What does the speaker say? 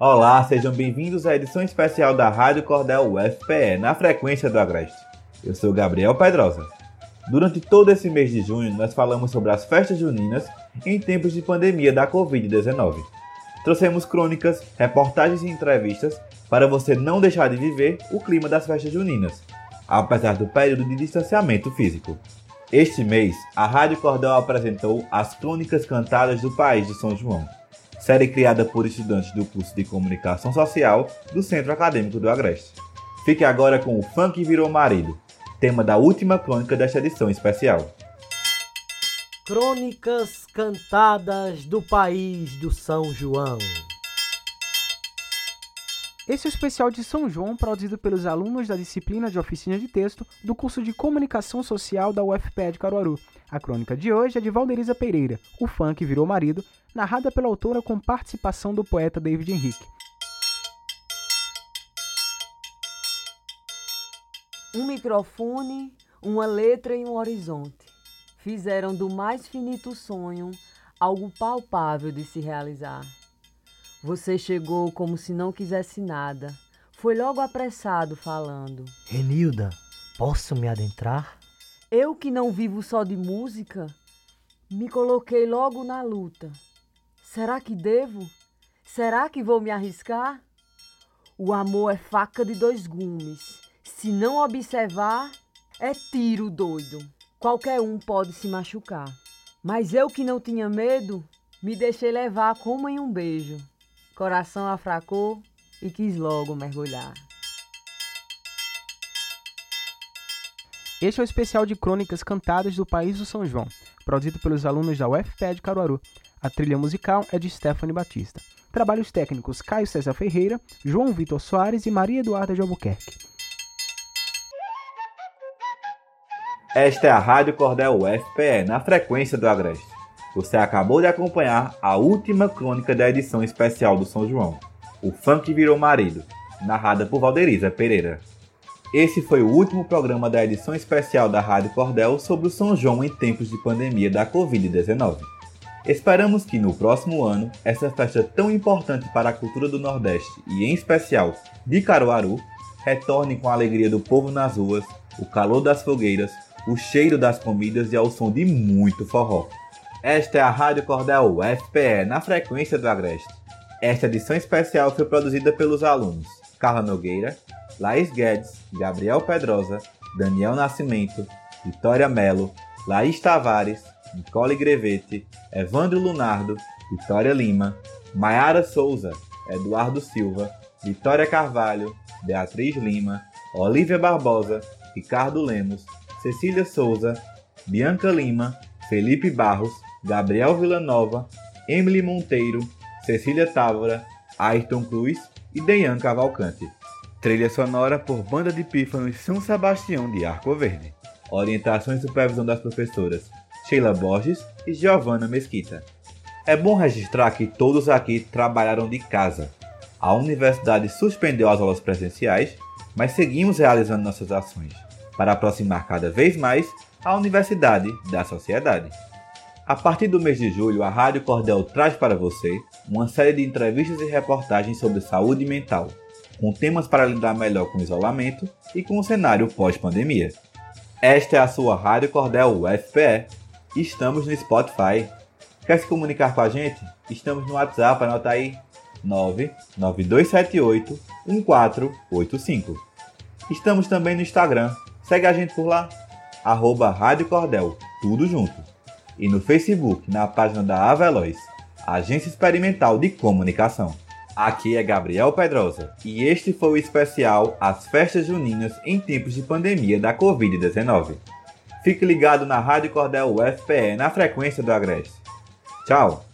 Olá, sejam bem-vindos à edição especial da Rádio Cordel UFPE, na frequência do Agreste. Eu sou Gabriel Pedrosa. Durante todo esse mês de junho, nós falamos sobre as festas juninas em tempos de pandemia da Covid-19. Trouxemos crônicas, reportagens e entrevistas para você não deixar de viver o clima das festas juninas, apesar do período de distanciamento físico. Este mês, a Rádio Cordel apresentou as Crônicas Cantadas do País de São João, série criada por estudantes do curso de Comunicação Social do Centro Acadêmico do Agreste. Fique agora com o Funk Virou Marido, tema da última crônica desta edição especial. Crônicas Cantadas do País do São João. Esse é o especial de São João produzido pelos alunos da disciplina de oficina de texto do curso de Comunicação Social da UFPE de Caruaru. A crônica de hoje é de Valderiza Pereira, O Funk Virou Marido, narrada pela autora com participação do poeta David Henrique. Um microfone, uma letra e um horizonte fizeram do mais finito sonho algo palpável de se realizar. Você chegou como se não quisesse nada. Foi logo apressado falando. Renilda, posso me adentrar? Eu que não vivo só de música, me coloquei logo na luta. Será que devo? Será que vou me arriscar? O amor é faca de dois gumes. Se não observar, é tiro doido. Qualquer um pode se machucar. Mas eu que não tinha medo, me deixei levar como em um beijo. Coração afracou e quis logo mergulhar. Este é o especial de crônicas cantadas do País do São João, produzido pelos alunos da UFPE de Caruaru. A trilha musical é de Stephanie Batista. Trabalhos técnicos Caio César Ferreira, João Vitor Soares e Maria Eduarda de Albuquerque. Esta é a Rádio Cordel UFPE, na frequência do Agreste. Você acabou de acompanhar a última crônica da edição especial do São João, O Funk Virou Marido, narrada por Valderiza Pereira. Esse foi o último programa da edição especial da Rádio Cordel sobre o São João em tempos de pandemia da Covid-19. Esperamos que no próximo ano, essa festa tão importante para a cultura do Nordeste e em especial de Caruaru, retorne com a alegria do povo nas ruas, o calor das fogueiras, o cheiro das comidas e ao som de muito forró. Esta é a Rádio Cordel FPE na frequência do Agreste. Esta edição especial foi produzida pelos alunos Carla Nogueira, Laís Guedes, Gabriel Pedrosa, Daniel Nascimento, Vitória Melo, Laís Tavares, Nicole Grevete, Evandro Lunardo, Vitória Lima, Maiara Souza, Eduardo Silva, Vitória Carvalho, Beatriz Lima, Olivia Barbosa, Ricardo Lemos, Cecília Souza, Bianca Lima, Felipe Barros, Gabriel Villanova, Emily Monteiro, Cecília Távora, Ayrton Cruz e Dejan Cavalcante. Trilha sonora por Banda de Pífanos São Sebastião de Arco Verde. Orientação e supervisão das professoras Sheila Borges e Giovanna Mesquita. É bom registrar que todos aqui trabalharam de casa. A universidade suspendeu as aulas presenciais, mas seguimos realizando nossas ações para aproximar cada vez mais a universidade da sociedade. A partir do mês de julho, a Rádio Cordel traz para você uma série de entrevistas e reportagens sobre saúde mental, com temas para lidar melhor com o isolamento e com o cenário pós-pandemia. Esta é a sua Rádio Cordel UFPE. Estamos no Spotify. Quer se comunicar com a gente? Estamos no WhatsApp, anota aí 99278 1485. Estamos também no Instagram, Segue a gente por lá, arroba Rádio Cordel, tudo junto. E no Facebook, na página da Aveloz, Agência Experimental de Comunicação. Aqui é Gabriel Pedrosa e este foi o especial As Festas Juninas em tempos de pandemia da Covid-19. Fique ligado na Rádio Cordel UFPE na frequência do Agreste. Tchau!